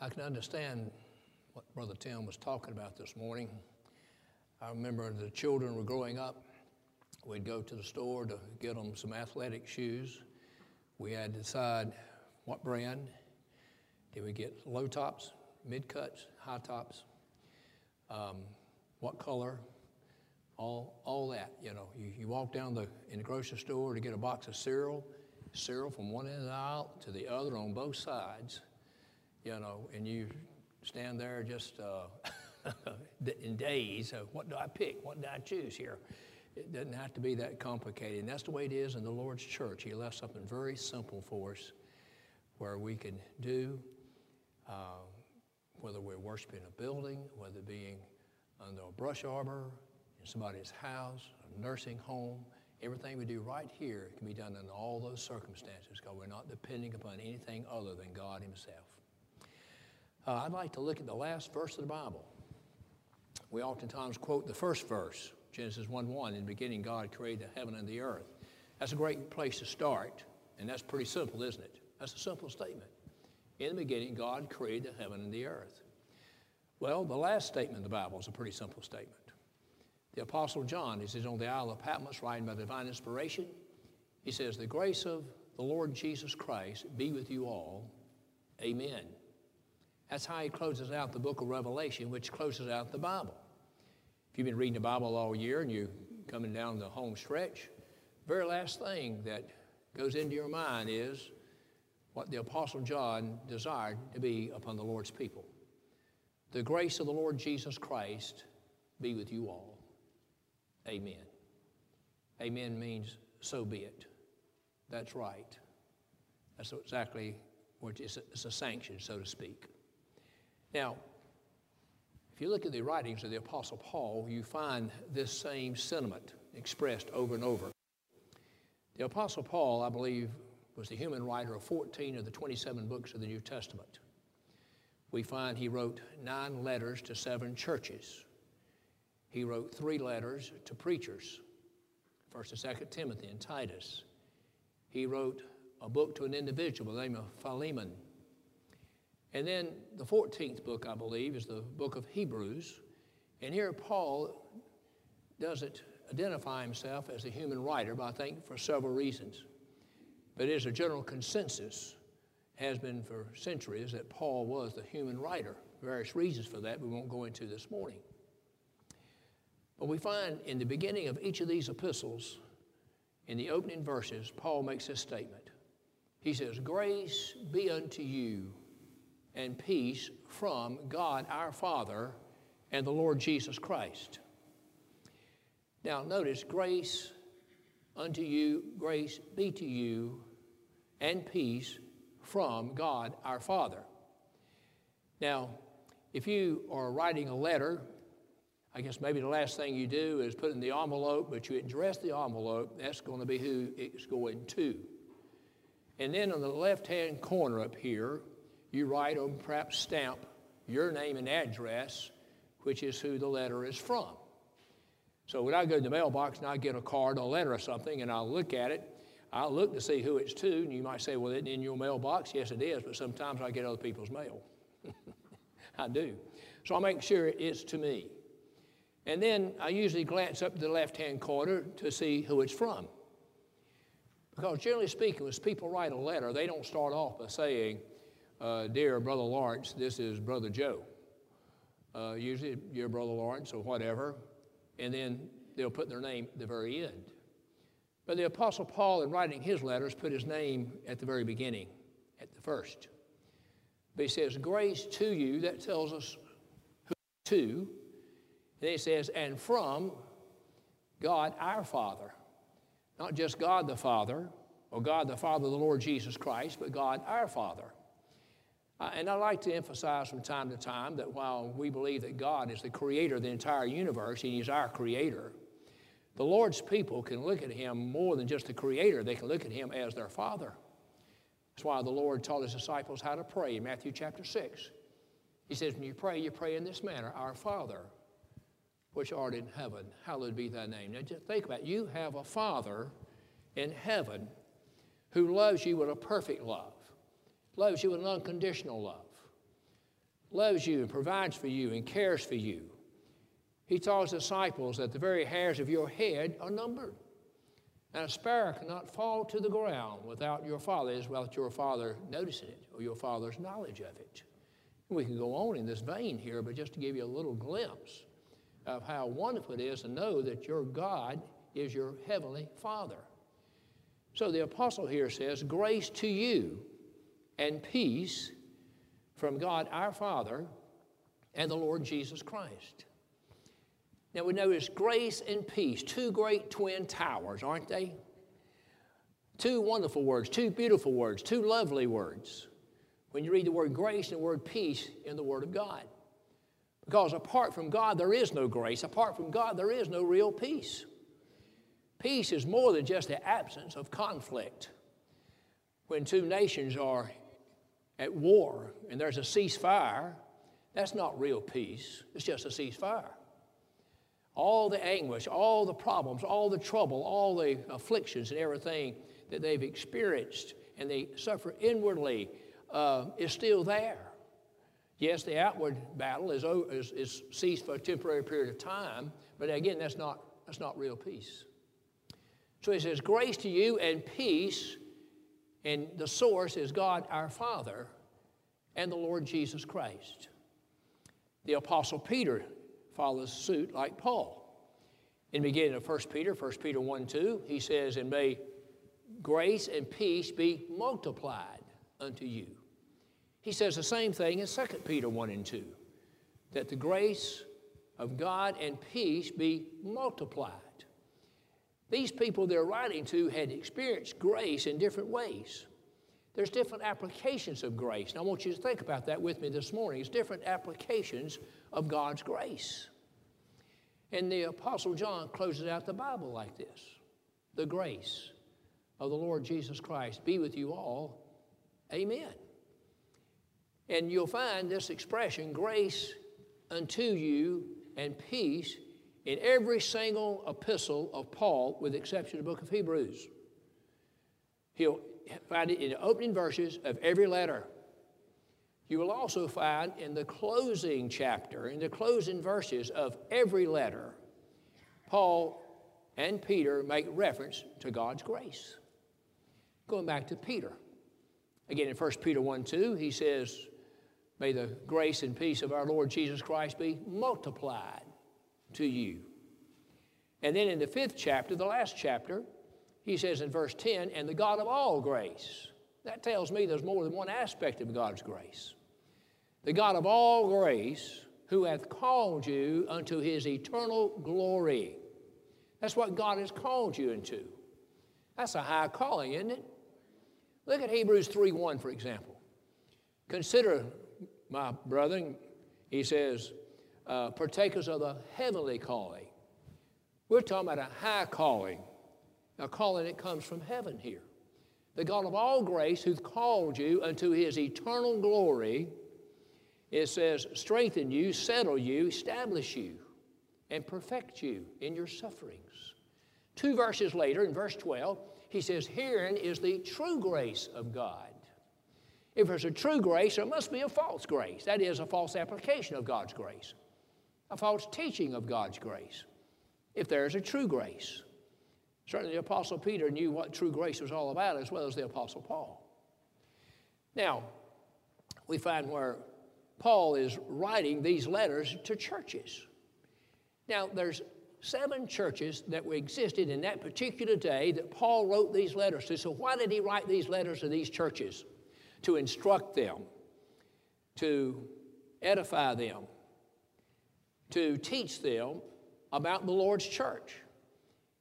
I can understand what Brother Tim was talking about this morning. I remember the children were growing up. We'd go to the store to get them some athletic shoes. We had to decide what brand. Did we get low tops, mid cuts, high tops? Um, what color? All, all that, you know. You, you walk down the, in the grocery store to get a box of cereal, cereal from one end of the aisle to the other on both sides, you know, and you stand there just uh, in days. Of, what do I pick? What do I choose here? It doesn't have to be that complicated. And that's the way it is in the Lord's church. He left something very simple for us where we can do, uh, whether we're worshiping a building, whether being under a brush arbor, in somebody's house, a nursing home, everything we do right here can be done in all those circumstances because we're not depending upon anything other than God Himself. Uh, I'd like to look at the last verse of the Bible. We oftentimes quote the first verse, Genesis 1 1. In the beginning, God created the heaven and the earth. That's a great place to start, and that's pretty simple, isn't it? That's a simple statement. In the beginning, God created the heaven and the earth. Well, the last statement in the Bible is a pretty simple statement. The Apostle John, he says, on the Isle of Patmos, writing by divine inspiration, he says, The grace of the Lord Jesus Christ be with you all. Amen. That's how he closes out the book of Revelation, which closes out the Bible. If you've been reading the Bible all year and you're coming down the home stretch, the very last thing that goes into your mind is what the Apostle John desired to be upon the Lord's people. The grace of the Lord Jesus Christ be with you all. Amen. Amen means so be it. That's right. That's exactly what it's a, it's a sanction, so to speak. Now, if you look at the writings of the Apostle Paul, you find this same sentiment expressed over and over. The Apostle Paul, I believe, was the human writer of 14 of the 27 books of the New Testament. We find he wrote nine letters to seven churches. He wrote three letters to preachers, 1st and 2nd Timothy and Titus. He wrote a book to an individual by the name of Philemon. And then the 14th book, I believe, is the book of Hebrews. And here Paul doesn't identify himself as a human writer, but I think for several reasons. But it is a general consensus, has been for centuries, that Paul was the human writer. Various reasons for that we won't go into this morning. But we find in the beginning of each of these epistles, in the opening verses, Paul makes this statement. He says, Grace be unto you and peace from God our Father and the Lord Jesus Christ. Now, notice grace unto you, grace be to you, and peace from God our Father. Now, if you are writing a letter, I guess maybe the last thing you do is put in the envelope, but you address the envelope, that's going to be who it's going to. And then on the left hand corner up here, you write or perhaps stamp your name and address, which is who the letter is from. So when I go to the mailbox and I get a card, a letter or something, and I'll look at it, I'll look to see who it's to, and you might say, well, isn't in your mailbox? Yes, it is, but sometimes I get other people's mail. I do. So I'll make sure it's to me. And then I usually glance up to the left hand corner to see who it's from. Because generally speaking, when people write a letter, they don't start off by saying, uh, Dear Brother Lawrence, this is Brother Joe. Uh, usually, Dear Brother Lawrence, or whatever. And then they'll put their name at the very end. But the Apostle Paul, in writing his letters, put his name at the very beginning, at the first. But he says, Grace to you, that tells us who to. And he says, and from God our Father. Not just God the Father, or God the Father of the Lord Jesus Christ, but God our Father. Uh, and I like to emphasize from time to time that while we believe that God is the creator of the entire universe and He's our creator, the Lord's people can look at Him more than just the creator, they can look at Him as their Father. That's why the Lord taught His disciples how to pray in Matthew chapter 6. He says, When you pray, you pray in this manner Our Father, which art in heaven, hallowed be thy name. Now just think about it. You have a Father in heaven who loves you with a perfect love loves you with an unconditional love, loves you and provides for you and cares for you. He tells his disciples that the very hairs of your head are numbered. And a sparrow cannot fall to the ground without your father's, without your father noticing it or your father's knowledge of it. We can go on in this vein here, but just to give you a little glimpse of how wonderful it is to know that your God is your heavenly Father. So the apostle here says, Grace to you and peace from God our Father and the Lord Jesus Christ. Now we notice grace and peace, two great twin towers, aren't they? Two wonderful words, two beautiful words, two lovely words. When you read the word grace and the word peace in the Word of God. Because apart from God, there is no grace. Apart from God, there is no real peace. Peace is more than just the absence of conflict. When two nations are at war and there's a ceasefire, that's not real peace, it's just a ceasefire. All the anguish, all the problems, all the trouble, all the afflictions and everything that they've experienced and they suffer inwardly uh, is still there. Yes, the outward battle is, is, is ceased for a temporary period of time, but again, that's not, that's not real peace. So he says, Grace to you and peace, and the source is God our Father and the Lord Jesus Christ. The Apostle Peter follows suit like Paul. In the beginning of 1 Peter, 1 Peter 1 2, he says, And may grace and peace be multiplied unto you. He says the same thing in 2 Peter 1 and 2, that the grace of God and peace be multiplied. These people they're writing to had experienced grace in different ways. There's different applications of grace. And I want you to think about that with me this morning. It's different applications of God's grace. And the Apostle John closes out the Bible like this The grace of the Lord Jesus Christ be with you all. Amen. And you'll find this expression, grace unto you and peace, in every single epistle of Paul, with the exception of the book of Hebrews. He'll find it in the opening verses of every letter. You will also find in the closing chapter, in the closing verses of every letter, Paul and Peter make reference to God's grace. Going back to Peter. Again, in 1 Peter 1 2, he says, May the grace and peace of our Lord Jesus Christ be multiplied to you. And then in the fifth chapter, the last chapter, he says in verse 10, and the God of all grace. That tells me there's more than one aspect of God's grace. The God of all grace, who hath called you unto his eternal glory. That's what God has called you into. That's a high calling, isn't it? Look at Hebrews 3 1, for example. Consider, my brethren, he says, uh, partakers of the heavenly calling. We're talking about a high calling, a calling that comes from heaven here. The God of all grace, who's called you unto his eternal glory, it says, strengthen you, settle you, establish you, and perfect you in your sufferings. Two verses later, in verse 12, he says, Herein is the true grace of God. If there's a true grace, there must be a false grace. That is, a false application of God's grace, a false teaching of God's grace. If there is a true grace, certainly the Apostle Peter knew what true grace was all about, as well as the Apostle Paul. Now, we find where Paul is writing these letters to churches. Now, there's seven churches that existed in that particular day that Paul wrote these letters to. So, why did he write these letters to these churches? To instruct them, to edify them, to teach them about the Lord's church.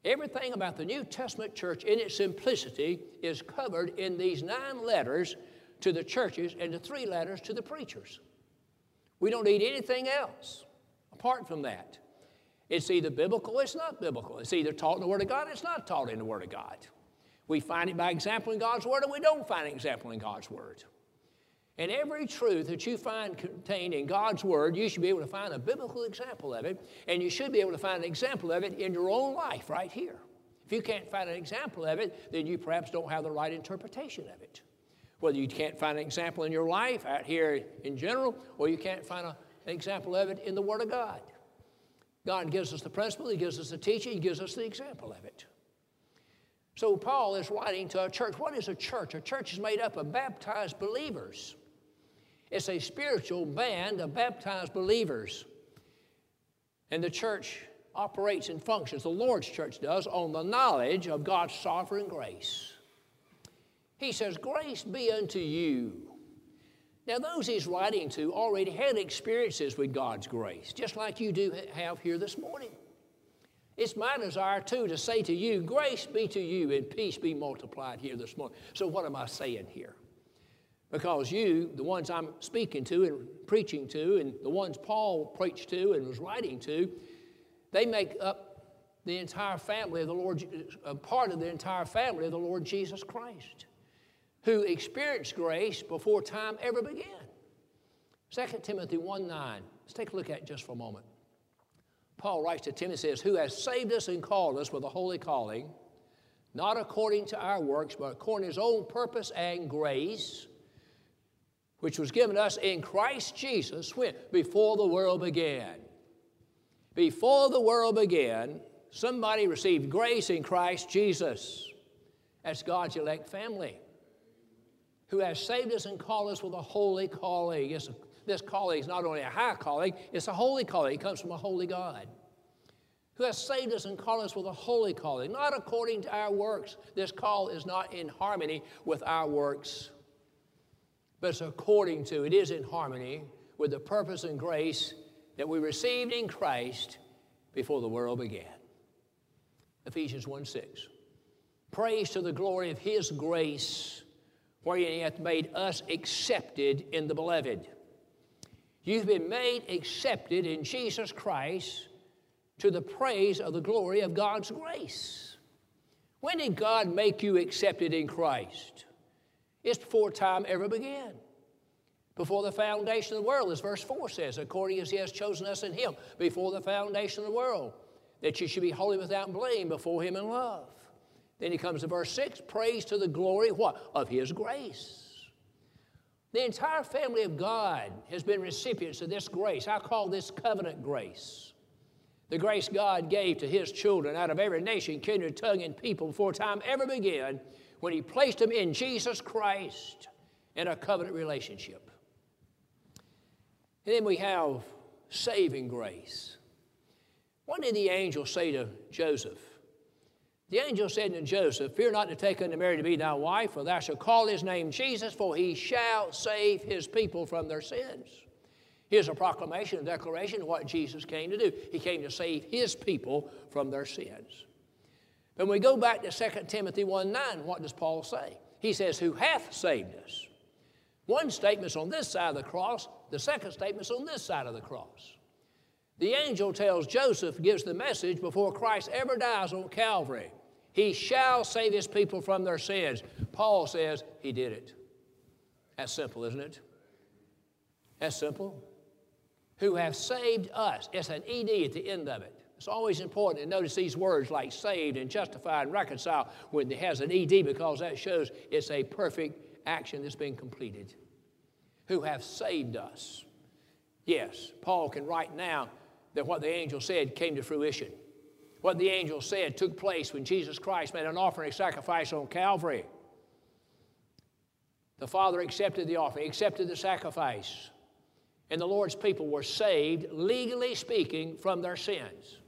Everything about the New Testament church in its simplicity is covered in these nine letters to the churches and the three letters to the preachers. We don't need anything else apart from that. It's either biblical it's not biblical. It's either taught in the Word of God it's not taught in the Word of God. We find it by example in God's Word and we don't find an example in God's Word. And every truth that you find contained in God's Word, you should be able to find a biblical example of it, and you should be able to find an example of it in your own life right here. If you can't find an example of it, then you perhaps don't have the right interpretation of it. Whether you can't find an example in your life out here in general, or you can't find a, an example of it in the Word of God. God gives us the principle, He gives us the teaching, He gives us the example of it. So Paul is writing to a church. What is a church? A church is made up of baptized believers. It's a spiritual band of baptized believers. And the church operates and functions, the Lord's church does, on the knowledge of God's sovereign grace. He says, Grace be unto you. Now, those he's writing to already had experiences with God's grace, just like you do have here this morning. It's my desire, too, to say to you, Grace be to you and peace be multiplied here this morning. So, what am I saying here? Because you, the ones I'm speaking to and preaching to, and the ones Paul preached to and was writing to, they make up the entire family of the Lord, a part of the entire family of the Lord Jesus Christ who experienced grace before time ever began. 2 Timothy 1 9. Let's take a look at it just for a moment. Paul writes to Timothy, says, Who has saved us and called us with a holy calling, not according to our works, but according to his own purpose and grace, which was given us in Christ Jesus when? Before the world began. Before the world began, somebody received grace in Christ Jesus. That's God's elect family who has saved us and called us with a holy calling. It's, this calling is not only a high calling, it's a holy calling. It comes from a holy God. Who has saved us and called us with a holy calling, not according to our works. This call is not in harmony with our works, but it's according to, it is in harmony with the purpose and grace that we received in Christ before the world began. Ephesians 1 6. Praise to the glory of His grace wherein he hath made us accepted in the beloved. You've been made accepted in Jesus Christ to the praise of the glory of God's grace. When did God make you accepted in Christ? It's before time ever began. Before the foundation of the world, as verse 4 says, according as He has chosen us in Him before the foundation of the world, that you should be holy without blame before Him in love. Then he comes to verse 6 praise to the glory what? Of his grace. The entire family of God has been recipients of this grace. I call this covenant grace. The grace God gave to his children out of every nation, kindred, tongue, and people before time ever began when he placed them in Jesus Christ in a covenant relationship. And then we have saving grace. What did the angel say to Joseph? The angel said to Joseph, Fear not to take unto Mary to be thy wife, for thou shalt call his name Jesus, for he shall save his people from their sins. Here's a proclamation, a declaration of what Jesus came to do. He came to save his people from their sins. When we go back to 2 Timothy 1 9, what does Paul say? He says, Who hath saved us. One statement's on this side of the cross, the second statement's on this side of the cross. The angel tells Joseph, gives the message before Christ ever dies on Calvary. He shall save his people from their sins. Paul says he did it. That's simple, isn't it? That's simple. Who have saved us. It's an ED at the end of it. It's always important to notice these words like saved and justified and reconciled when it has an ED because that shows it's a perfect action that's been completed. Who have saved us. Yes, Paul can write now that what the angel said came to fruition. What the angel said took place when Jesus Christ made an offering sacrifice on Calvary. The Father accepted the offering, accepted the sacrifice, and the Lord's people were saved, legally speaking, from their sins.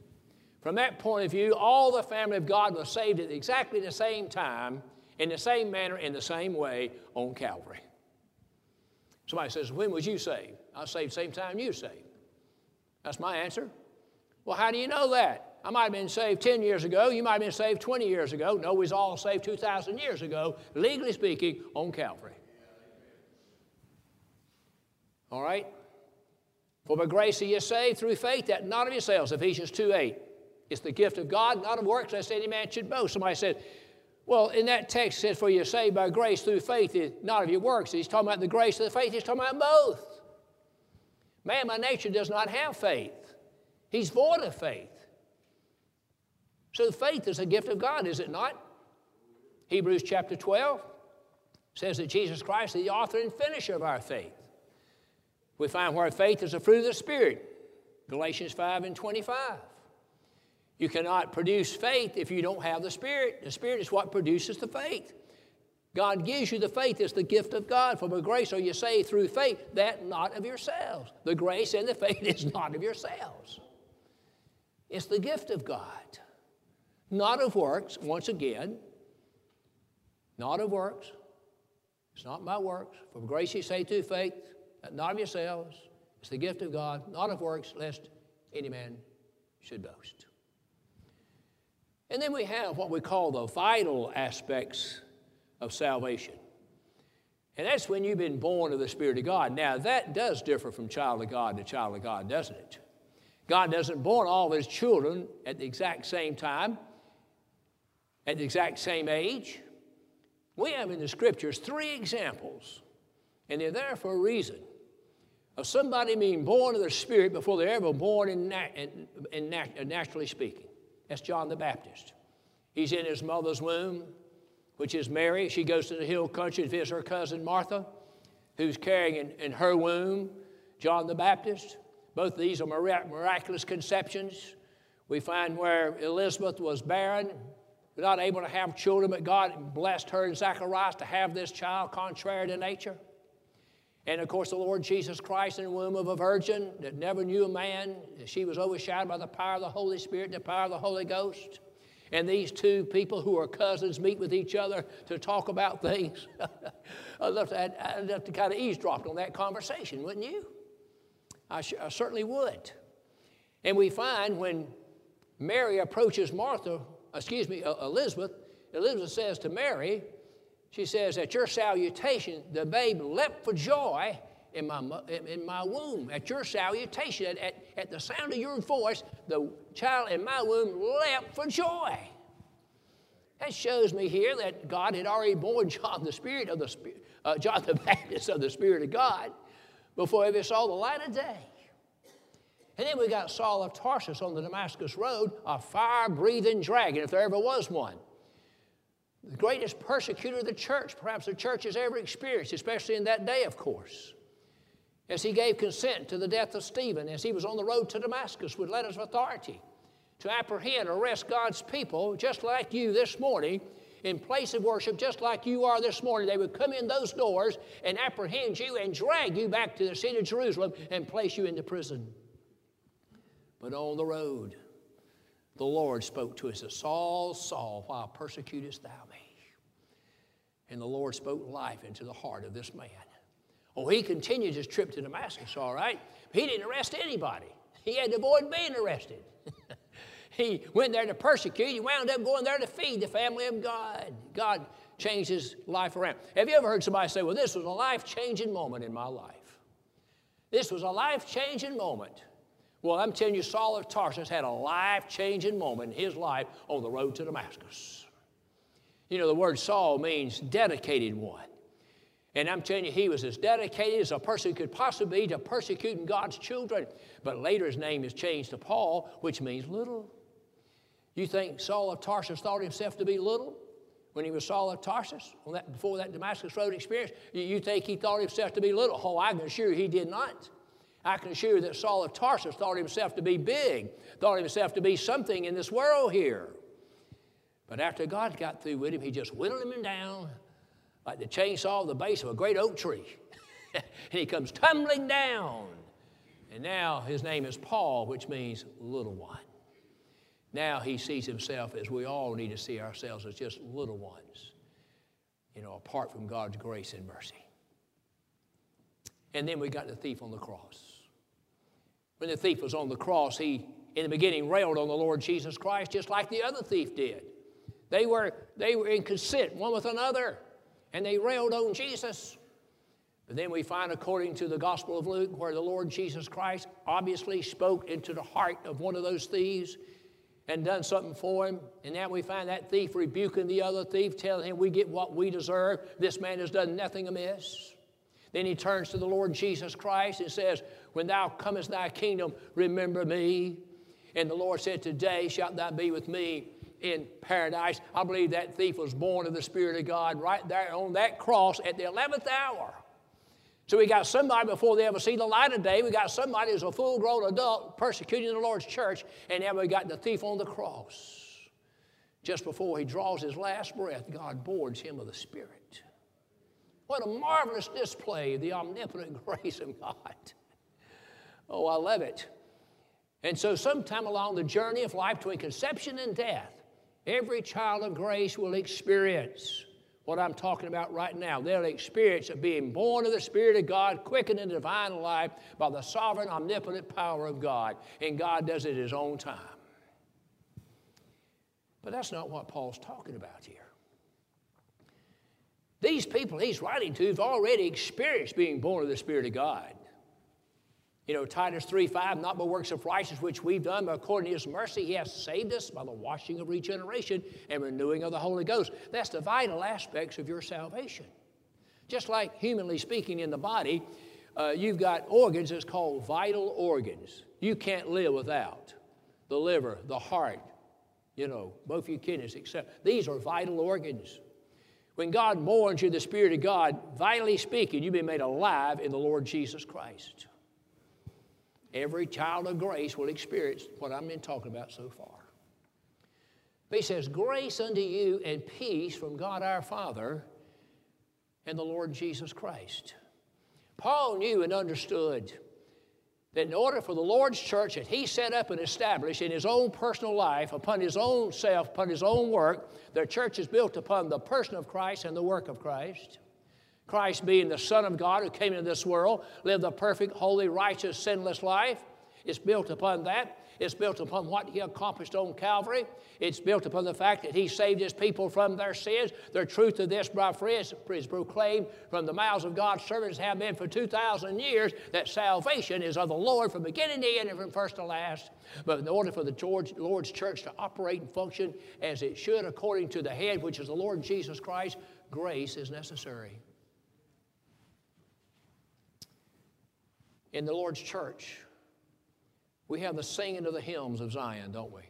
From that point of view, all the family of God was saved at exactly the same time, in the same manner, in the same way on Calvary. Somebody says, When was you saved? I was saved same time you saved. That's my answer. Well, how do you know that? I might have been saved 10 years ago. You might have been saved 20 years ago. No, we was all saved 2,000 years ago, legally speaking, on Calvary. All right? For by grace are you saved through faith, that not of yourselves, Ephesians 2 8. It's the gift of God, not of works, lest any man should boast. Somebody said, well, in that text it says, For you're saved by grace through faith, not of your works. He's talking about the grace of the faith, he's talking about both. Man by nature does not have faith, he's void of faith. So faith is a gift of God, is it not? Hebrews chapter 12. says that Jesus Christ is the author and finisher of our faith. We find where faith is a fruit of the Spirit, Galatians 5 and 25. You cannot produce faith if you don't have the Spirit. The Spirit is what produces the faith. God gives you the faith. It's the gift of God. For by grace are you saved through faith, that not of yourselves. The grace and the faith is not of yourselves. It's the gift of God, not of works, once again, not of works. It's not by works. For grace you say through faith, not of yourselves. It's the gift of God, not of works, lest any man should boast. And then we have what we call the vital aspects of salvation. And that's when you've been born of the Spirit of God. Now, that does differ from child of God to child of God, doesn't it? God doesn't born all his children at the exact same time, at the exact same age. We have in the scriptures three examples, and they're there for a reason, of somebody being born of the Spirit before they're ever born in, in, in nat- uh, naturally speaking. That's John the Baptist. He's in his mother's womb, which is Mary. She goes to the hill country to visit her cousin Martha, who's carrying in, in her womb John the Baptist. Both of these are miraculous conceptions. We find where Elizabeth was barren, not able to have children, but God blessed her and Zacharias to have this child contrary to nature. And of course, the Lord Jesus Christ in the womb of a virgin that never knew a man. She was overshadowed by the power of the Holy Spirit, the power of the Holy Ghost. And these two people who are cousins meet with each other to talk about things. I'd, love to, I'd love to kind of eavesdrop on that conversation, wouldn't you? I, I certainly would. And we find when Mary approaches Martha, excuse me, Elizabeth, Elizabeth says to Mary, she says, At your salutation, the babe leapt for joy in my, in my womb. At your salutation, at, at, at the sound of your voice, the child in my womb leapt for joy. That shows me here that God had already born John the Spirit of the Spirit, uh, John the Baptist of the Spirit of God before he ever saw the light of day. And then we got Saul of Tarsus on the Damascus Road, a fire breathing dragon, if there ever was one the greatest persecutor of the church, perhaps the church has ever experienced, especially in that day, of course. As he gave consent to the death of Stephen, as he was on the road to Damascus with letters of authority to apprehend, arrest God's people, just like you this morning, in place of worship, just like you are this morning. They would come in those doors and apprehend you and drag you back to the city of Jerusalem and place you into prison. But on the road, the Lord spoke to us, Saul, Saul, why persecutest thou me? And the Lord spoke life into the heart of this man. Oh, he continued his trip to Damascus, all right. He didn't arrest anybody. He had to avoid being arrested. he went there to persecute. He wound up going there to feed the family of God. God changed his life around. Have you ever heard somebody say, Well, this was a life changing moment in my life? This was a life changing moment. Well, I'm telling you, Saul of Tarsus had a life changing moment in his life on the road to Damascus. You know, the word Saul means dedicated one. And I'm telling you, he was as dedicated as a person could possibly be to persecuting God's children. But later his name is changed to Paul, which means little. You think Saul of Tarsus thought himself to be little when he was Saul of Tarsus on that, before that Damascus Road experience? You think he thought himself to be little? Oh, I can assure you he did not. I can assure you that Saul of Tarsus thought himself to be big, thought himself to be something in this world here. But after God got through with him, he just whittled him down like the chainsaw of the base of a great oak tree. and he comes tumbling down. And now his name is Paul, which means little one. Now he sees himself as we all need to see ourselves as just little ones, you know, apart from God's grace and mercy. And then we got the thief on the cross. When the thief was on the cross, he, in the beginning, railed on the Lord Jesus Christ just like the other thief did. They were, they were in consent one with another, and they railed on Jesus. But then we find, according to the Gospel of Luke, where the Lord Jesus Christ obviously spoke into the heart of one of those thieves and done something for him. And now we find that thief rebuking the other thief, telling him, We get what we deserve. This man has done nothing amiss. Then he turns to the Lord Jesus Christ and says, When thou comest thy kingdom, remember me. And the Lord said, Today shalt thou be with me in paradise. I believe that thief was born of the Spirit of God right there on that cross at the 11th hour. So we got somebody before they ever see the light of day. We got somebody who's a full grown adult persecuting the Lord's church. And now we got the thief on the cross. Just before he draws his last breath, God boards him with the Spirit. What a marvelous display of the omnipotent grace of God. Oh, I love it. And so, sometime along the journey of life between conception and death, every child of grace will experience what I'm talking about right now. They'll experience of being born of the Spirit of God, quickened in divine life by the sovereign, omnipotent power of God. And God does it His own time. But that's not what Paul's talking about here. These people he's writing to have already experienced being born of the Spirit of God. You know, Titus 3 5, not by works of righteousness which we've done, but according to his mercy, he has saved us by the washing of regeneration and renewing of the Holy Ghost. That's the vital aspects of your salvation. Just like humanly speaking in the body, uh, you've got organs that's called vital organs. You can't live without the liver, the heart, you know, both your kidneys, except these are vital organs. When God borns you the Spirit of God, vitally speaking, you've been made alive in the Lord Jesus Christ. Every child of grace will experience what I've been talking about so far. But he says, Grace unto you and peace from God our Father and the Lord Jesus Christ. Paul knew and understood that in order for the Lord's church that he set up and established in his own personal life, upon his own self, upon his own work, the church is built upon the person of Christ and the work of Christ. Christ being the Son of God who came into this world, lived a perfect, holy, righteous, sinless life. It's built upon that. It's built upon what he accomplished on Calvary. It's built upon the fact that he saved his people from their sins. The truth of this, my friends, is proclaimed from the mouths of God's servants have been for 2,000 years that salvation is of the Lord from beginning to end and from first to last. But in order for the Lord's church to operate and function as it should according to the head, which is the Lord Jesus Christ, grace is necessary. In the Lord's church, we have the singing of the hymns of Zion, don't we?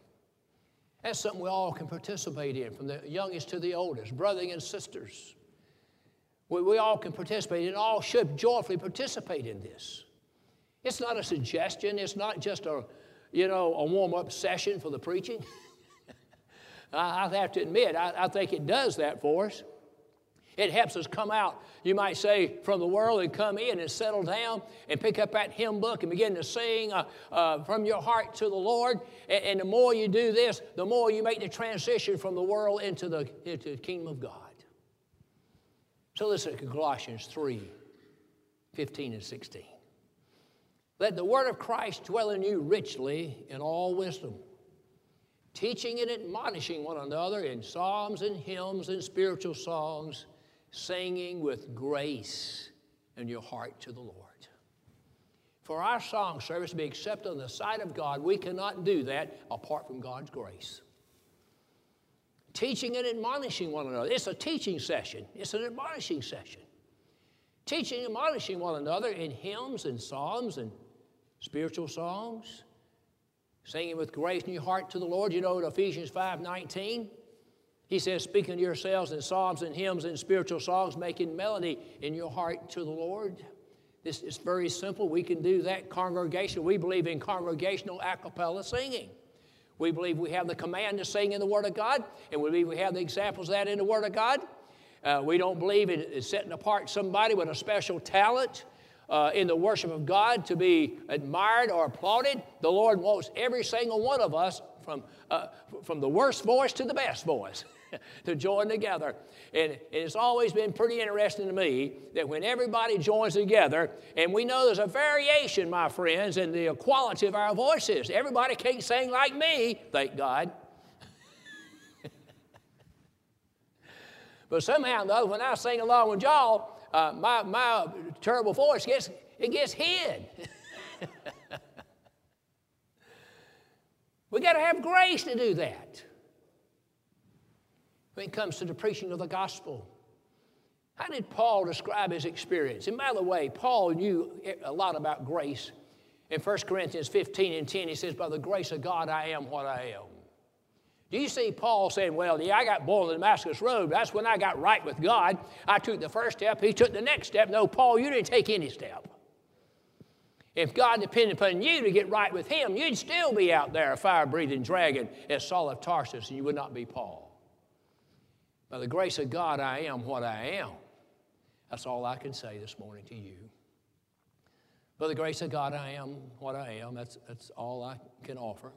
That's something we all can participate in, from the youngest to the oldest, brothers and sisters. We, we all can participate and all should joyfully participate in this. It's not a suggestion, it's not just a, you know, a warm-up session for the preaching. I, I have to admit, I, I think it does that for us. It helps us come out, you might say, from the world and come in and settle down and pick up that hymn book and begin to sing uh, uh, from your heart to the Lord. And, and, the more you do this, the more you make the transition from the world into the, into the kingdom of God. So listen to Colossians 3 15 and 16. Let the word of Christ dwell in you richly in all wisdom teaching and admonishing one another in psalms and hymns and spiritual songs, singing with grace in your heart to the Lord. For our song service to be accepted on the sight of God, we cannot do that apart from God's grace. Teaching and admonishing one another. It's a teaching session, it's an admonishing session. Teaching and admonishing one another in hymns and psalms and spiritual songs, singing with grace in your heart to the Lord. You know, in Ephesians 5 19, he says, speaking to yourselves in psalms and hymns and spiritual songs, making melody in your heart to the Lord. This is very simple. We can do that congregation. We believe in congregational a cappella singing. We believe we have the command to sing in the Word of God, and we believe we have the examples of that in the Word of God. Uh, we don't believe in setting apart somebody with a special talent uh, in the worship of God to be admired or applauded. The Lord wants every single one of us, from, uh, from the worst voice to the best voice. to join together. And, it's always been pretty interesting to me that when everybody joins together, and we know there's a variation, my friends, in the quality of our voices. Everybody can't sing like me, thank God. but somehow or when I sing along with y'all, uh, my, my terrible voice gets, it gets hid. we got to have grace to do that when it comes to the preaching of the gospel. How did Paul describe his experience? And by the way, Paul knew a lot about grace. In 1 Corinthians 15 and 10, he says, By the grace of God, I am what I am. Do you see Paul saying, Well, yeah, I got born on the Damascus Road. That's when I got right with God. I took the first step, he took the next step. No, Paul, you didn't take any step. If God depended upon you to get right with him, you'd still be out there, a fire breathing dragon, as Saul of Tarsus, and you would not be Paul. By the grace of God, I am what I am. That's all I can say this morning to you. By the grace of God, I am what I am. That's, that's all I can offer.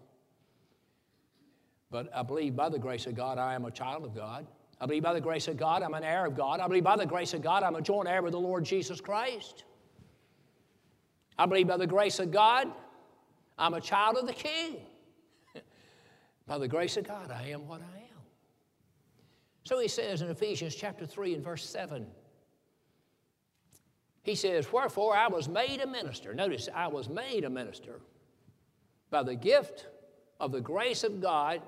But I believe by the grace of God, I am a child of God. I believe by the grace of God, I'm an heir of God. I believe by the grace of God, I'm a joint heir with the Lord Jesus Christ. I believe by the grace of God, I'm a child of the King. by the grace of God, I am what I am. So he says in Ephesians chapter 3 and verse 7. He says, Wherefore I was made a minister. Notice, I was made a minister by the gift of the grace of God,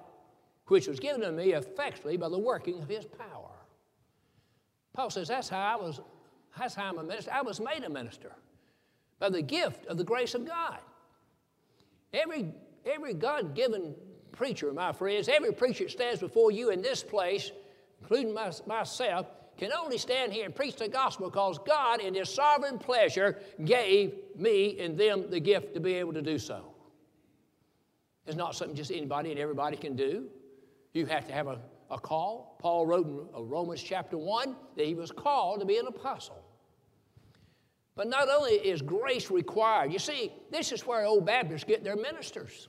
which was given to me effectually by the working of his power. Paul says, That's how I was, that's how I'm a minister. I was made a minister by the gift of the grace of God. Every, every God given preacher, my friends, every preacher that stands before you in this place including my, myself, can only stand here and preach the gospel because God, in His sovereign pleasure, gave me and them the gift to be able to do so. It's not something just anybody and everybody can do. You have to have a, a call. Paul wrote in uh, Romans chapter 1 that he was called to be an apostle. But not only is grace required, you see, this is where old Baptists get their ministers.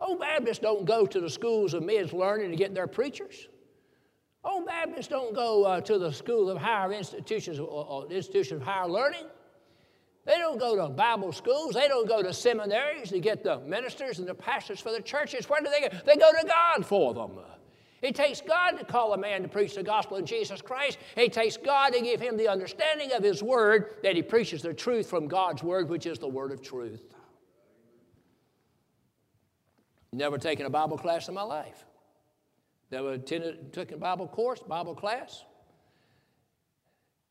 Old Baptists don't go to the schools of men's learning to get their preachers. Old Baptists don't go uh, to the school of higher institutions or, or institutions of higher learning. They don't go to Bible schools. They don't go to seminaries to get the ministers and the pastors for the churches. Where do they go? They go to God for them. It takes God to call a man to preach the gospel of Jesus Christ. It takes God to give him the understanding of his word that he preaches the truth from God's word, which is the word of truth. Never taken a Bible class in my life. Never attended, took a Bible course, Bible class.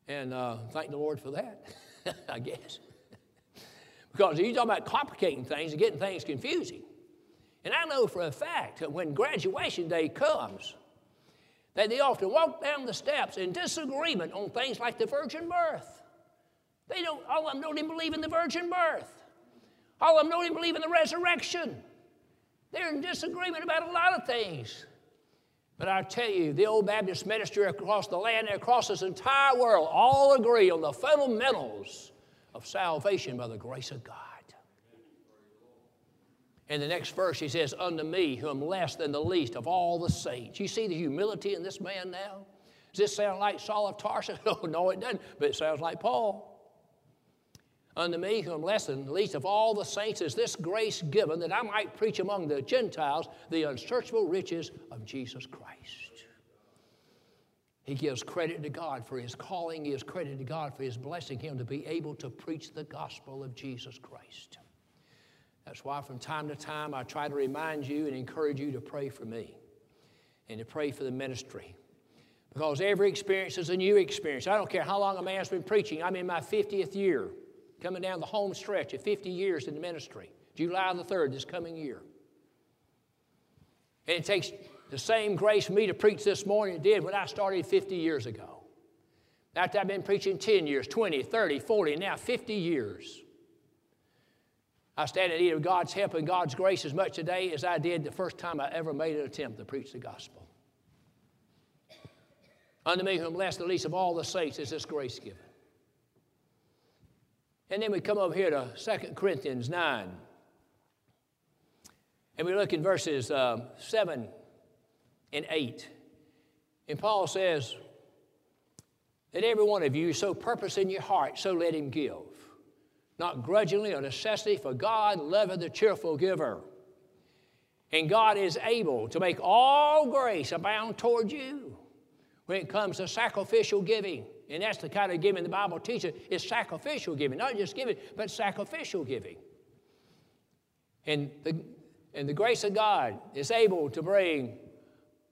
And uh, thank the Lord for that, I guess. because you talk about complicating things and getting things confusing. And I know for a fact that when graduation day comes, that they often walk down the steps in disagreement on things like the virgin birth. They don't, all of them don't even believe in the virgin birth. All of them don't even believe in the resurrection. They're in disagreement about a lot of things. But I tell you, the old Baptist ministry across the land, and across this entire world, all agree on the fundamentals of salvation by the grace of God. In the next verse, he says, Unto me, who am less than the least of all the saints. You see the humility in this man now? Does this sound like Saul of Tarsus? Oh, no, it doesn't, but it sounds like Paul. Unto me, who am less than least of all the saints, is this grace given that I might preach among the Gentiles the unsearchable riches of Jesus Christ. He gives credit to God for his calling. He gives credit to God for his blessing him to be able to preach the gospel of Jesus Christ. That's why from time to time I try to remind you and encourage you to pray for me and to pray for the ministry. Because every experience is a new experience. I don't care how long a man's been preaching, I'm in my 50th year coming down the home stretch of 50 years in the ministry, July the 3rd, this coming year. And it takes the same grace for me to preach this morning it did when I started 50 years ago. After I've been preaching 10 years, 20, 30, 40, now 50 years. I stand in need of God's help and God's grace as much today as I did the first time I ever made an attempt to preach the gospel. Unto me, whom blessed the least of all the saints, is this grace given. And then we come over here to 2 Corinthians 9. And we look in verses uh, 7 and 8. And Paul says, that every one of you so purpose in your heart, so let him give. Not grudgingly or necessity, for God loveth the cheerful giver. And God is able to make all grace abound toward you when it comes to sacrificial giving and that's the kind of giving the Bible teaches is sacrificial giving, not just giving, but sacrificial giving. And the, and the grace of God is able to bring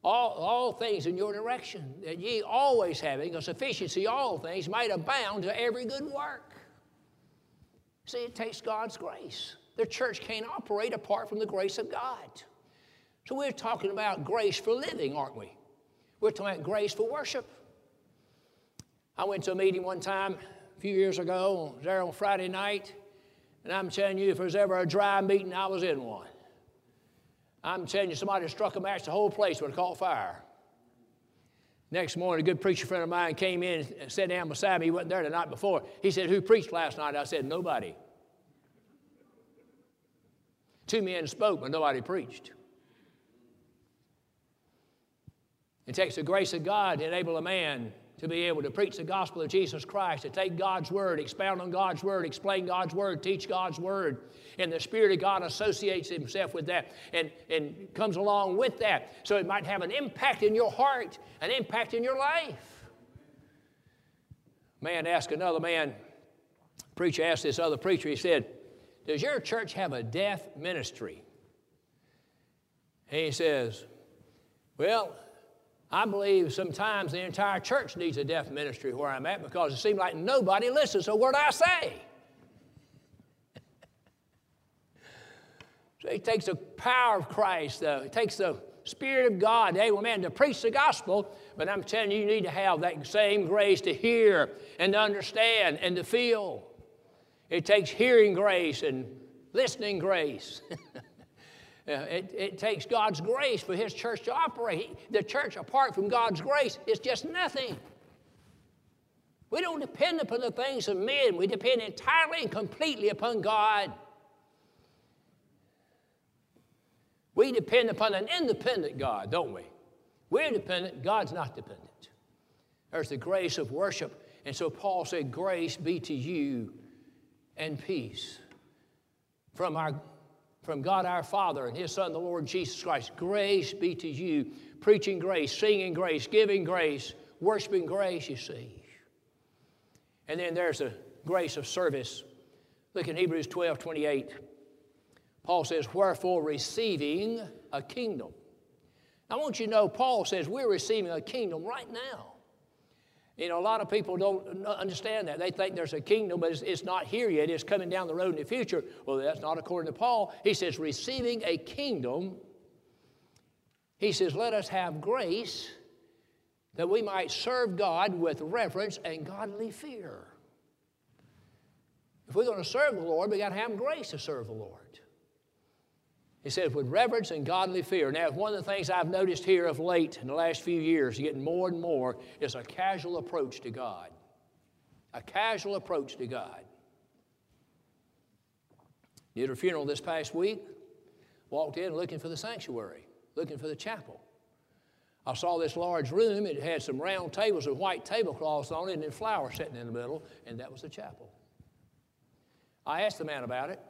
all, all things in your direction, that ye always having a sufficiency all things might abound to every good work. See, it takes God's grace. The church can't operate apart from the grace of God. So we're talking about grace for living, aren't we? We're talking about grace for worship. I went to a meeting one time a few years ago, there on Friday night, and I'm telling you, if there's ever a dry meeting, I was in one. I'm telling you, somebody struck a match, the whole place would have caught fire. Next morning, a good preacher friend of mine came in and sat down beside me. He wasn't there the night before. He said, Who preached last night? I said, Nobody. Two men spoke, but nobody preached. It takes the grace of God to enable a man to be able to preach the gospel of Jesus Christ, to take God's word, expound on God's word, explain God's word, teach God's word. And the Spirit of God associates himself with that and, and comes along with that. So it might have an impact in your heart, an impact in your life. Man asked another man, preacher asked this other preacher, he said, Does your church have a deaf ministry? And he says, Well, I believe sometimes the entire church needs a deaf ministry where I'm at because it seems like nobody listens to word I say. so it takes the power of Christ, uh, it takes the Spirit of God, man, to preach the gospel. But I'm telling you, you need to have that same grace to hear and to understand and to feel. It takes hearing grace and listening grace. Uh, it, it, takes God's grace for His church to operate. The church, apart from God's grace, is just nothing. We don't depend upon the things of men, we depend entirely and completely upon God. We depend upon an independent God, don't we? We're dependent, God's not dependent. There's the grace of worship. And so Paul said, Grace be to you and peace from our from God our Father and His Son, the Lord Jesus Christ. Grace be to you, preaching grace, singing grace, giving grace, worshiping grace, you see. And then there's the grace of service. Look in Hebrews 12 28. Paul says, Wherefore receiving a kingdom. I want you to know, Paul says we're receiving a kingdom right now. You know, a lot of people don't understand that. They think there's a kingdom, but it's, it's, not here yet. It's coming down the road in the future. Well, that's not according to Paul. He says, receiving a kingdom, he says, let us have grace that we might serve God with reverence and godly fear. If we're going to serve the Lord, we got to have grace to serve the Lord. He says, with reverence and godly fear. Now, one of the things I've noticed here of late in the last few years, getting more and more, is a casual approach to God. A casual approach to God. Did a funeral this past week, walked in looking for the sanctuary, looking for the chapel. I saw this large room, it had some round tables with white tablecloths on it, and then flowers sitting in the middle, and that was the chapel. I asked the man about it.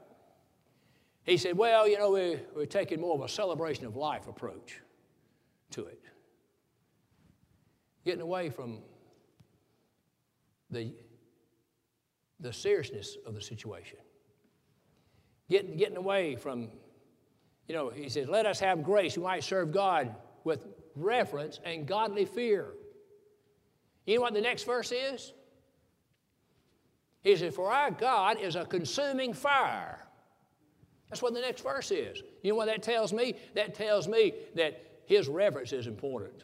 He said, Well, you know, we, we're taking more of a celebration of life approach to it. Getting away from the, the seriousness of the situation. Getting, getting away from, you know, he says, Let us have grace. We might serve God with reverence and godly fear. You know what the next verse is? He said, For our God is a consuming fire. That's what the next verse is. You know what that tells me? That tells me that his reverence is important.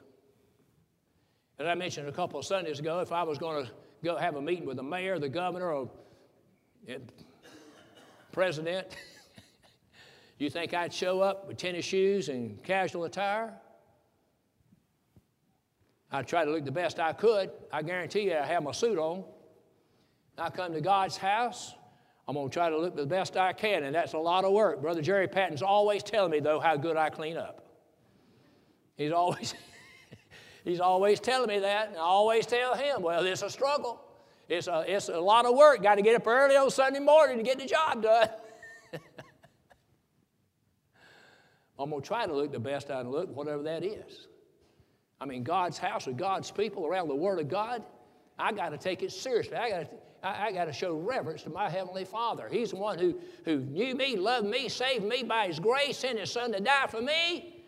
As I mentioned a couple of Sundays ago, if I was going to go have a meeting with the mayor, the governor, or president, you think I'd show up with tennis shoes and casual attire? I'd try to look the best I could. I guarantee you I have my suit on. I come to God's house. I'm going to try to look the best I can, and that's a lot of work. Brother Jerry Patton's always telling me, though, how good I clean up. He's always, he's always telling me that, and I always tell him, well, it's a struggle. It's a, it's a lot of work. Got to get up early on Sunday morning to get the job done. I'm going to try to look the best I can look, whatever that is. I mean, God's house with God's people around the Word of God, I got to take it seriously. I got to I, I got to show reverence to my Heavenly Father. He's the one who, who knew me, loved me, saved me by His grace, sent His Son to die for me.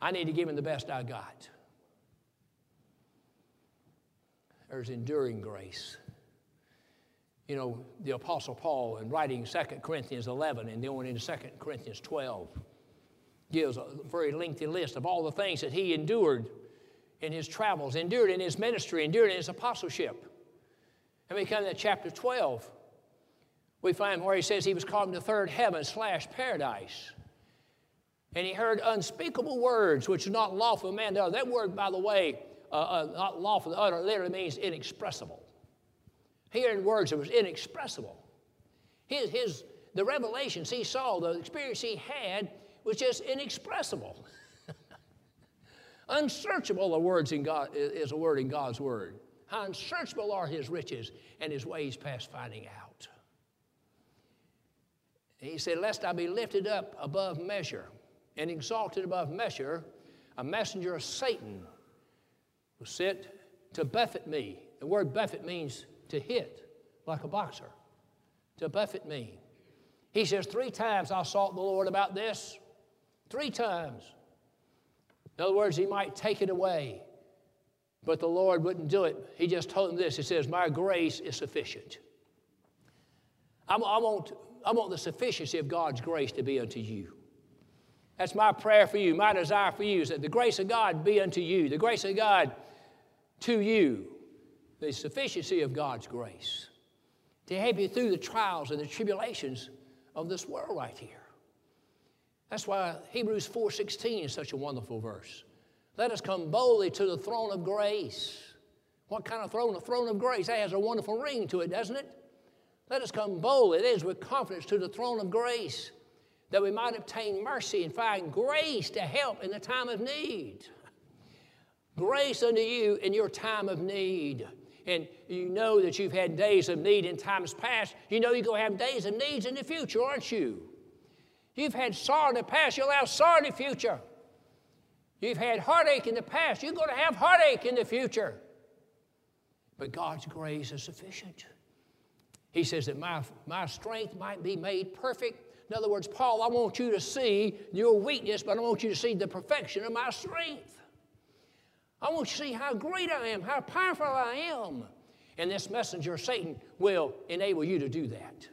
I need to give Him the best I got. There's enduring grace. You know, the Apostle Paul, in writing 2 Corinthians 11 and then into 2 Corinthians 12, gives a very lengthy list of all the things that he endured in his travels, endured in his ministry, endured in his apostleship. And we come to chapter 12. We find where he says he was called into third heaven slash paradise. And he heard unspeakable words which is not lawful man to utter. That word, by the way, uh, uh, not lawful to utter, literally means inexpressible. Hearing words that was inexpressible. His, his, the revelations he saw, the experience he had, was just inexpressible. Unsearchable are words in God, is a word in God's word. How unsearchable are his riches and his ways past finding out. He said, Lest I be lifted up above measure and exalted above measure, a messenger of Satan was sent to buffet me. The word buffet means to hit, like a boxer. To buffet me. He says, Three times I sought the Lord about this. Three times. In other words, he might take it away, but the Lord wouldn't do it. He just told him this He says, My grace is sufficient. I, I, want, I want the sufficiency of God's grace to be unto you. That's my prayer for you. My desire for you is that the grace of God be unto you, the grace of God to you, the sufficiency of God's grace to help you through the trials and the tribulations of this world right here. That's why Hebrews 4:16 is such a wonderful verse. Let us come boldly to the throne of grace. What kind of throne? A throne of grace. That has a wonderful ring to it, doesn't it? Let us come boldly, it is with confidence to the throne of grace, that we might obtain mercy and find grace to help in the time of need. Grace unto you in your time of need. And you know that you've had days of need in times past. You know you're going to have days of needs in the future, aren't you? You've had sorrow in the past, you'll have sorrow in the future. You've had heartache in the past, you're going to have heartache in the future. But God's grace is sufficient. He says that my, my strength might be made perfect. In other words, Paul, I want you to see your weakness, but I want you to see the perfection of my strength. I want you to see how great I am, how powerful I am. And this messenger, Satan, will enable you to do that.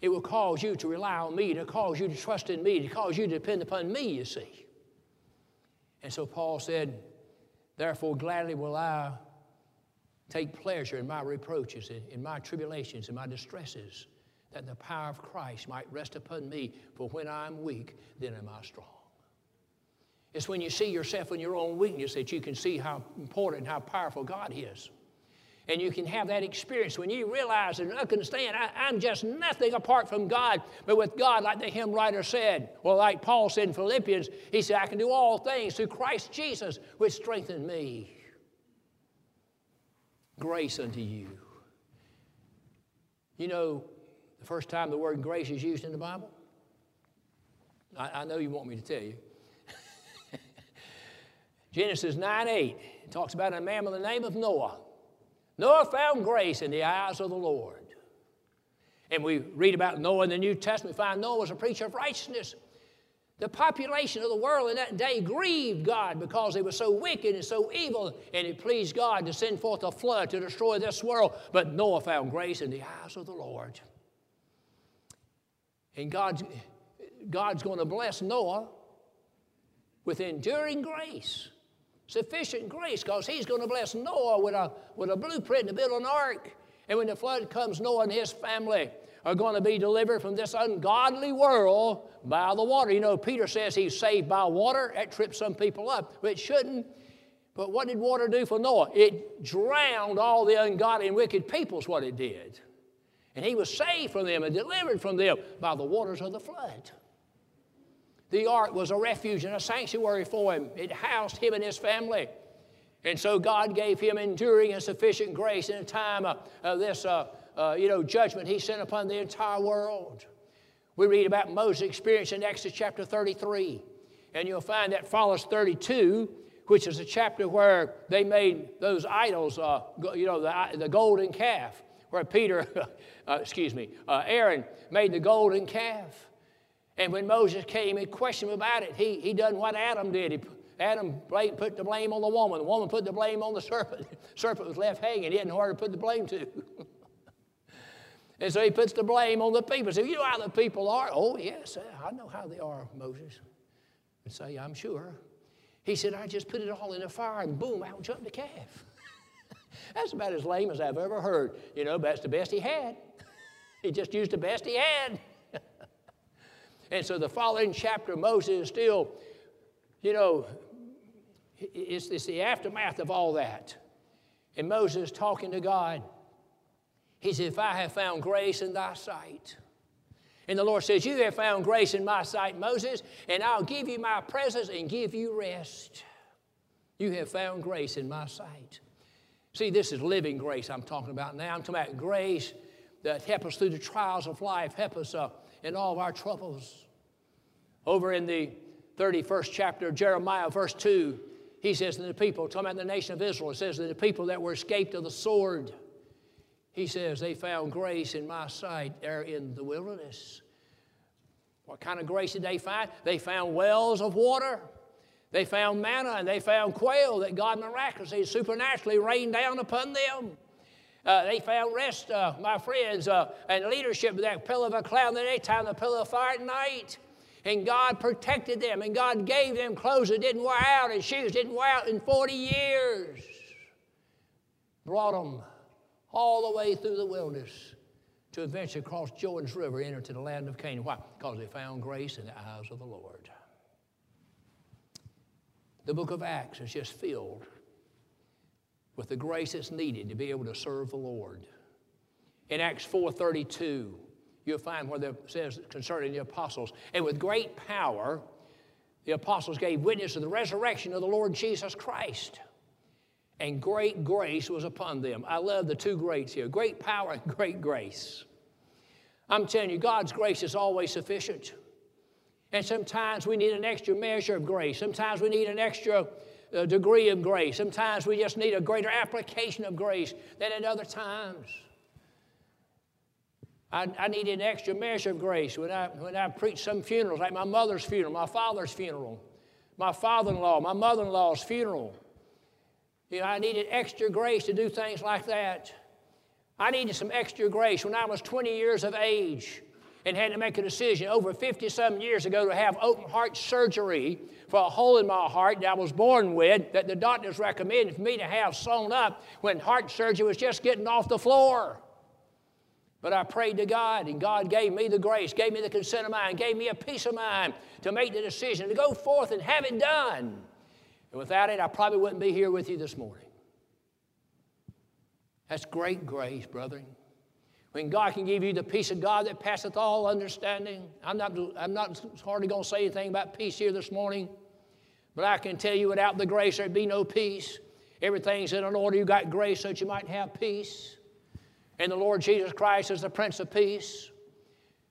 It will cause you to rely on me, to cause you to trust in me, to cause you to depend upon me, you see. And so Paul said, Therefore, gladly will I take pleasure in my reproaches, in, my tribulations, in my distresses, that the power of Christ might rest upon me. For when I'm weak, then am I strong. It's when you see yourself in your own weakness that you can see how important how powerful God is. And you can have that experience when you realize and understand, I, am just nothing apart from God. But with God, like the hymn writer said, or like Paul said in Philippians, he said, I can do all things through Christ Jesus, which strengthened me. Grace unto you. You know, the first time the word grace is used in the Bible? I, I know you want me to tell you. Genesis 9 8 talks about a man by the name of Noah. Noah found grace in the eyes of the Lord. And we read about Noah in the New Testament, we find Noah was a preacher of righteousness. The population of the world in that day grieved God because they were so wicked and so evil, and it pleased God to send forth a flood to destroy this world. But Noah found grace in the eyes of the Lord. And God's, God's going to bless Noah with enduring grace sufficient grace because he's going to bless Noah with a, with a blueprint to build an ark. And when the flood comes, Noah and his family are going to be delivered from this ungodly world by the water. You know, Peter says he's saved by water. That trips some people up, but it shouldn't. But what did water do for Noah? It drowned all the ungodly and wicked people, is what it did. And he was saved from them and delivered from them by the waters of the flood. The ark was a refuge and a sanctuary for him, it housed him and his family. And so God gave him enduring and sufficient grace in a time of, of this uh, uh, you know, judgment he sent upon the entire world. We read about Moses' experience in Exodus chapter 33, and you'll find that follows 32, which is a chapter where they made those idols, uh, you know, the, the golden calf, where Peter, uh, excuse me, uh, Aaron made the golden calf. And when Moses came and questioned him about it, he, he done what Adam did. He, Adam put the blame on the woman. The woman put the blame on the serpent. The serpent was left hanging. He know where to put the blame to. and so he puts the blame on the people. So you know how the people are? Oh, yes, uh, I know how they are, Moses. And say, I'm sure. He said, I just put it all in the fire and boom, out jumped the calf. that's about as lame as I've ever heard. You know, that's the best he had. he just used the best he had. And so the following chapter, Moses is still, you know, it's, it's the aftermath of all that. And Moses talking to God. He said, If I have found grace in thy sight, and the Lord says, You have found grace in my sight, Moses, and I'll give you my presence and give you rest. You have found grace in my sight. See, this is living grace I'm talking about now. I'm talking about grace that helps us through the trials of life, help us uh, in all of our troubles. Over in the 31st chapter of Jeremiah, verse 2, he says to the people, talking about the nation of Israel, it says that the people that were escaped of the sword, he says, they found grace in my sight there in the wilderness. What kind of grace did they find? They found wells of water. They found manna and they found quail that God miraculously, supernaturally rained down upon them. Uh, they found rest, uh, my friends, uh, and leadership with that pillar of a cloud in the daytime, the pillar of fire at night. And God protected them, and God gave them clothes that didn't wear out, and shoes didn't wear out in 40 years. Brought them all the way through the wilderness to eventually cross Jordan's River, enter to the land of Canaan. Why? Because they found grace in the eyes of the Lord. The book of Acts is just filled with the grace that's needed to be able to serve the Lord. In Acts 4:32, you'll find where it says concerning the apostles, and with great power, the apostles gave witness of the resurrection of the Lord Jesus Christ and great grace was upon them. I love the two greats here great power and great grace. I'm telling you, God's grace is always sufficient. And sometimes we need an extra measure of grace. Sometimes we need an extra uh, degree of grace. Sometimes we just need a greater application of grace than at other times. I, I needed an extra measure of grace when I, when I preached some funerals, like my mother's funeral, my father's funeral, my father in law, my mother in law's funeral. You know, I needed extra grace to do things like that. I needed some extra grace when I was 20 years of age and had to make a decision over 50 some years ago to have open heart surgery for a hole in my heart that I was born with that the doctors recommended for me to have sewn up when heart surgery was just getting off the floor. But I prayed to God, and God gave me the grace, gave me the consent of mind, gave me a peace of mind to make the decision to go forth and have it done. And without it, I probably wouldn't be here with you this morning. That's great grace, brethren. When God can give you the peace of God that passeth all understanding. I'm not, I'm not hardly going to say anything about peace here this morning, but I can tell you without the grace, there'd be no peace. Everything's in an order. You got grace so that you might have peace. And the Lord Jesus Christ is the Prince of Peace.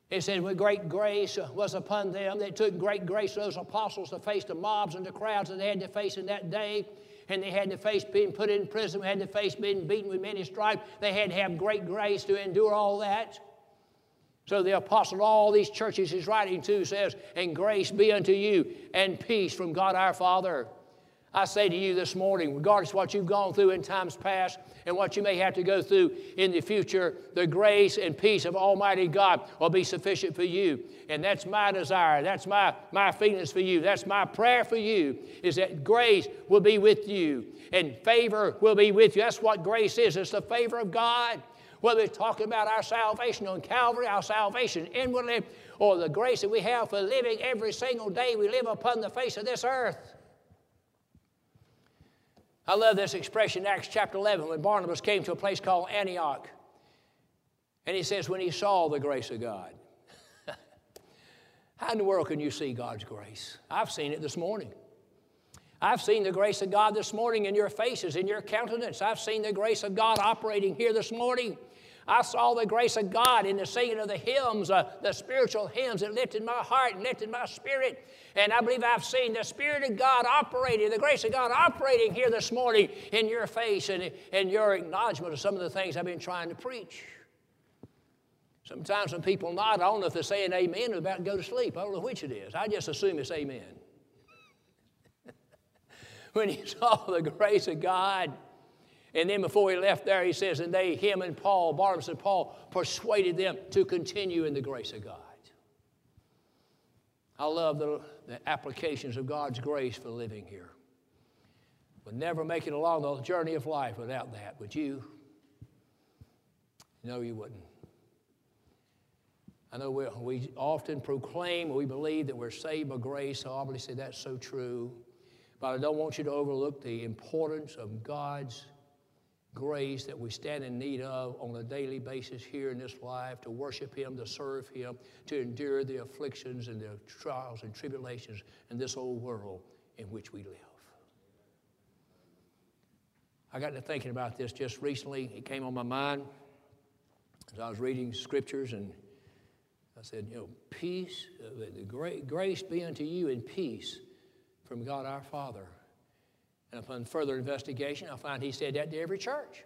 It said, with great grace was upon them. They took great grace, those apostles, to face the mobs and the crowds that they had to face in that day. And they had to face being put in prison, had to face being beaten with many stripes. They had to have great grace to endure all that. So the apostle, all these churches he's writing to, says, And grace be unto you, and peace from God our Father I say to you this morning, regardless of what you've gone through in times past and what you may have to go through in the future, the grace and peace of Almighty God will be sufficient for you. And that's my desire. That's my, my feelings for you. That's my prayer for you, is that grace will be with you and favor will be with you. That's what grace is. It's the favor of God. Whether we're talking about our salvation on Calvary, our salvation inwardly, or the grace that we have for living every single day we live upon the face of this earth. I love this expression in Acts chapter 11 when Barnabas came to a place called Antioch. And he says, when he saw the grace of God. How in the world can you see God's grace? I've seen it this morning. I've seen the grace of God this morning in your faces, in your countenance. I've seen the grace of God operating here this morning. I saw the grace of God in the singing of the hymns, uh, the spiritual hymns that lifted my heart and lifted my spirit. And I believe I've seen the Spirit of God operating, the grace of God operating here this morning in your face and in your acknowledgement of some of the things I've been trying to preach. Sometimes when people nod, I don't know if they're saying amen or about to go to sleep. I don't know which it is. I just assume it's amen. when you saw the grace of God, and then before he left there, he says, and they, him and Paul, Barnabas and Paul, persuaded them to continue in the grace of God. I love the, the applications of God's grace for living here. Would never make it along the journey of life without that, would you? No, you wouldn't. I know we, we often proclaim, we believe that we're saved by grace, so obviously that's so true. But I don't want you to overlook the importance of God's grace that we stand in need of on a daily basis here in this life to worship Him, to serve Him, to endure the afflictions and the trials and tribulations in this old world in which we live. I got to thinking about this just recently. It came on my mind as I was reading scriptures, and I said, You know, peace, uh, the grace be unto you in peace from God our Father. And upon further investigation, I find he said that to every church.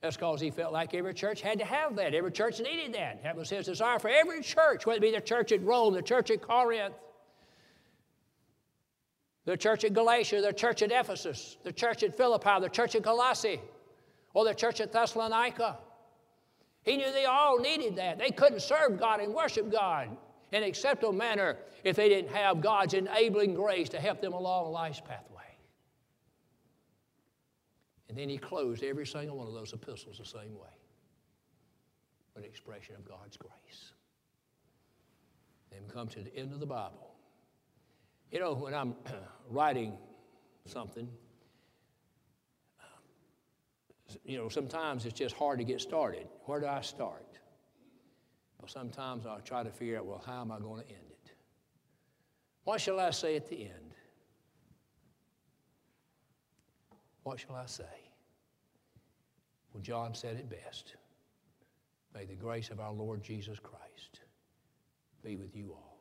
That's because he felt like every church had to have that. Every church needed that. That was his desire for every church, whether it be the church at Rome, the church at Corinth, the church at Galatia, the church at Ephesus, the church at Philippi, the church at Colossae, or the church at Thessalonica. He knew they all needed that. They couldn't serve God and worship God in an acceptable manner if they didn't have God's enabling grace to help them along life's pathway. And then he closed every single one of those epistles the same way with an expression of God's grace. Then come to the end of the Bible. You know, when I'm writing something, uh, you know, sometimes it's just hard to get started. Where do I start? But sometimes I'll try to figure out, well, how am I going to end it? What shall I say at the end? What shall I say? Well, John said it best. May the grace of our Lord Jesus Christ be with you all.